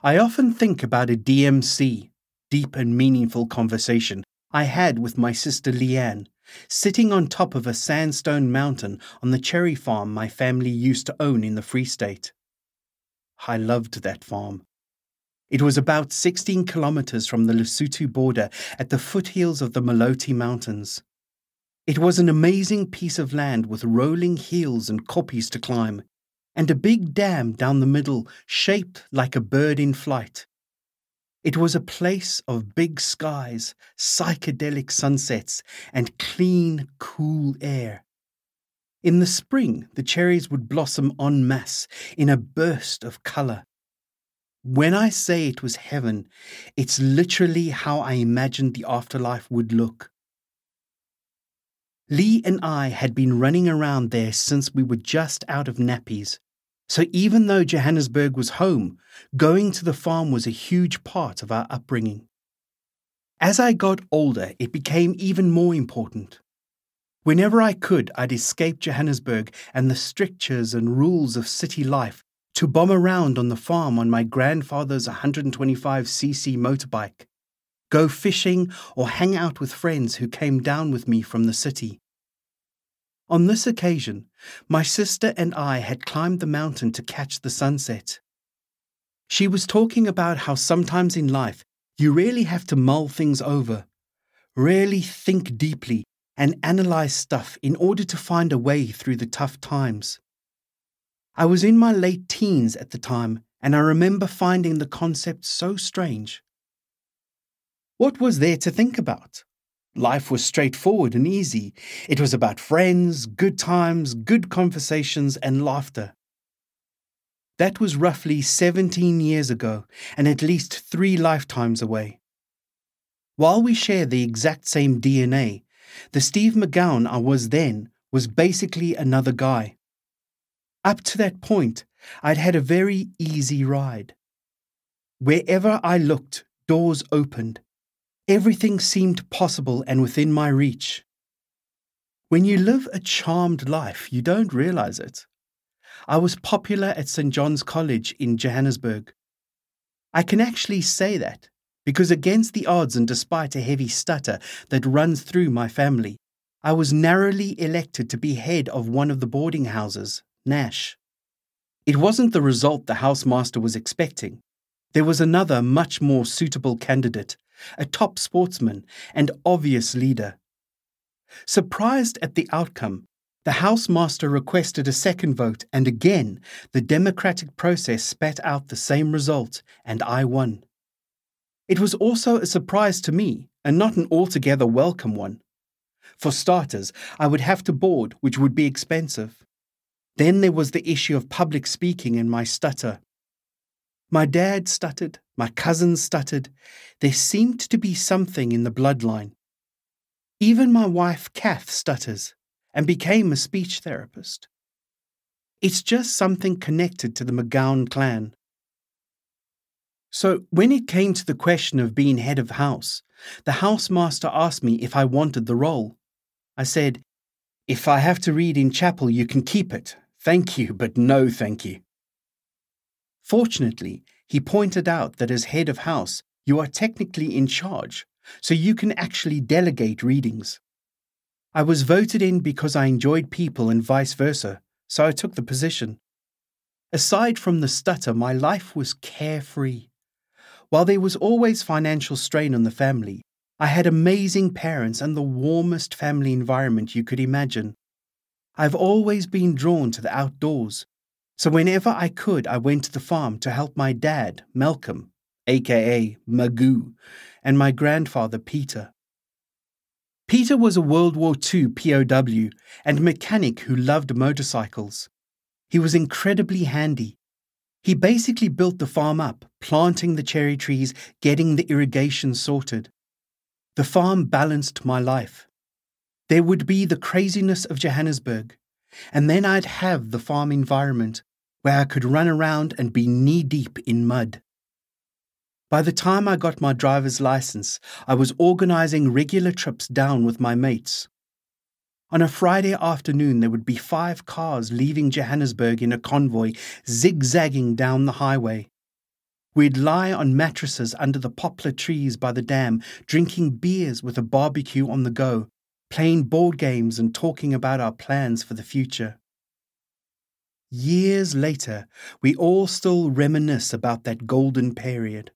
I often think about a DMC, deep and meaningful conversation, I had with my sister Leanne, sitting on top of a sandstone mountain on the cherry farm my family used to own in the Free State. I loved that farm. It was about 16 kilometers from the Lesotho border at the foothills of the Maloti Mountains. It was an amazing piece of land with rolling hills and koppies to climb, and a big dam down the middle shaped like a bird in flight. It was a place of big skies, psychedelic sunsets, and clean, cool air. In the spring, the cherries would blossom en masse in a burst of colour. When I say it was heaven, it's literally how I imagined the afterlife would look. Lee and I had been running around there since we were just out of nappies. So even though Johannesburg was home, going to the farm was a huge part of our upbringing. As I got older, it became even more important. Whenever I could, I'd escape Johannesburg and the strictures and rules of city life to bomb around on the farm on my grandfather's 125cc motorbike, go fishing, or hang out with friends who came down with me from the city. On this occasion, my sister and I had climbed the mountain to catch the sunset. She was talking about how sometimes in life you really have to mull things over, really think deeply, and analyze stuff in order to find a way through the tough times. I was in my late teens at the time, and I remember finding the concept so strange. What was there to think about? Life was straightforward and easy. It was about friends, good times, good conversations, and laughter. That was roughly 17 years ago and at least three lifetimes away. While we share the exact same DNA, the Steve McGown I was then was basically another guy. Up to that point, I'd had a very easy ride. Wherever I looked, doors opened, Everything seemed possible and within my reach. When you live a charmed life, you don't realize it. I was popular at St. John's College in Johannesburg. I can actually say that because, against the odds and despite a heavy stutter that runs through my family, I was narrowly elected to be head of one of the boarding houses, Nash. It wasn't the result the housemaster was expecting. There was another, much more suitable candidate, a top sportsman and obvious leader. Surprised at the outcome, the housemaster requested a second vote, and again the democratic process spat out the same result, and I won. It was also a surprise to me, and not an altogether welcome one. For starters, I would have to board, which would be expensive. Then there was the issue of public speaking and my stutter. My dad stuttered, my cousins stuttered. There seemed to be something in the bloodline. Even my wife, Cath, stutters and became a speech therapist. It's just something connected to the McGown clan. So, when it came to the question of being head of house, the housemaster asked me if I wanted the role. I said, If I have to read in chapel, you can keep it. Thank you, but no thank you. Fortunately, he pointed out that as head of house, you are technically in charge, so you can actually delegate readings. I was voted in because I enjoyed people and vice versa, so I took the position. Aside from the stutter, my life was carefree. While there was always financial strain on the family, I had amazing parents and the warmest family environment you could imagine. I've always been drawn to the outdoors, so whenever I could, I went to the farm to help my dad, Malcolm, aka Magoo, and my grandfather, Peter. Peter was a World War II POW and mechanic who loved motorcycles. He was incredibly handy. He basically built the farm up, planting the cherry trees, getting the irrigation sorted. The farm balanced my life. There would be the craziness of Johannesburg, and then I'd have the farm environment where I could run around and be knee deep in mud. By the time I got my driver's license, I was organizing regular trips down with my mates. On a Friday afternoon, there would be five cars leaving Johannesburg in a convoy, zigzagging down the highway. We'd lie on mattresses under the poplar trees by the dam, drinking beers with a barbecue on the go, playing board games and talking about our plans for the future. Years later, we all still reminisce about that golden period.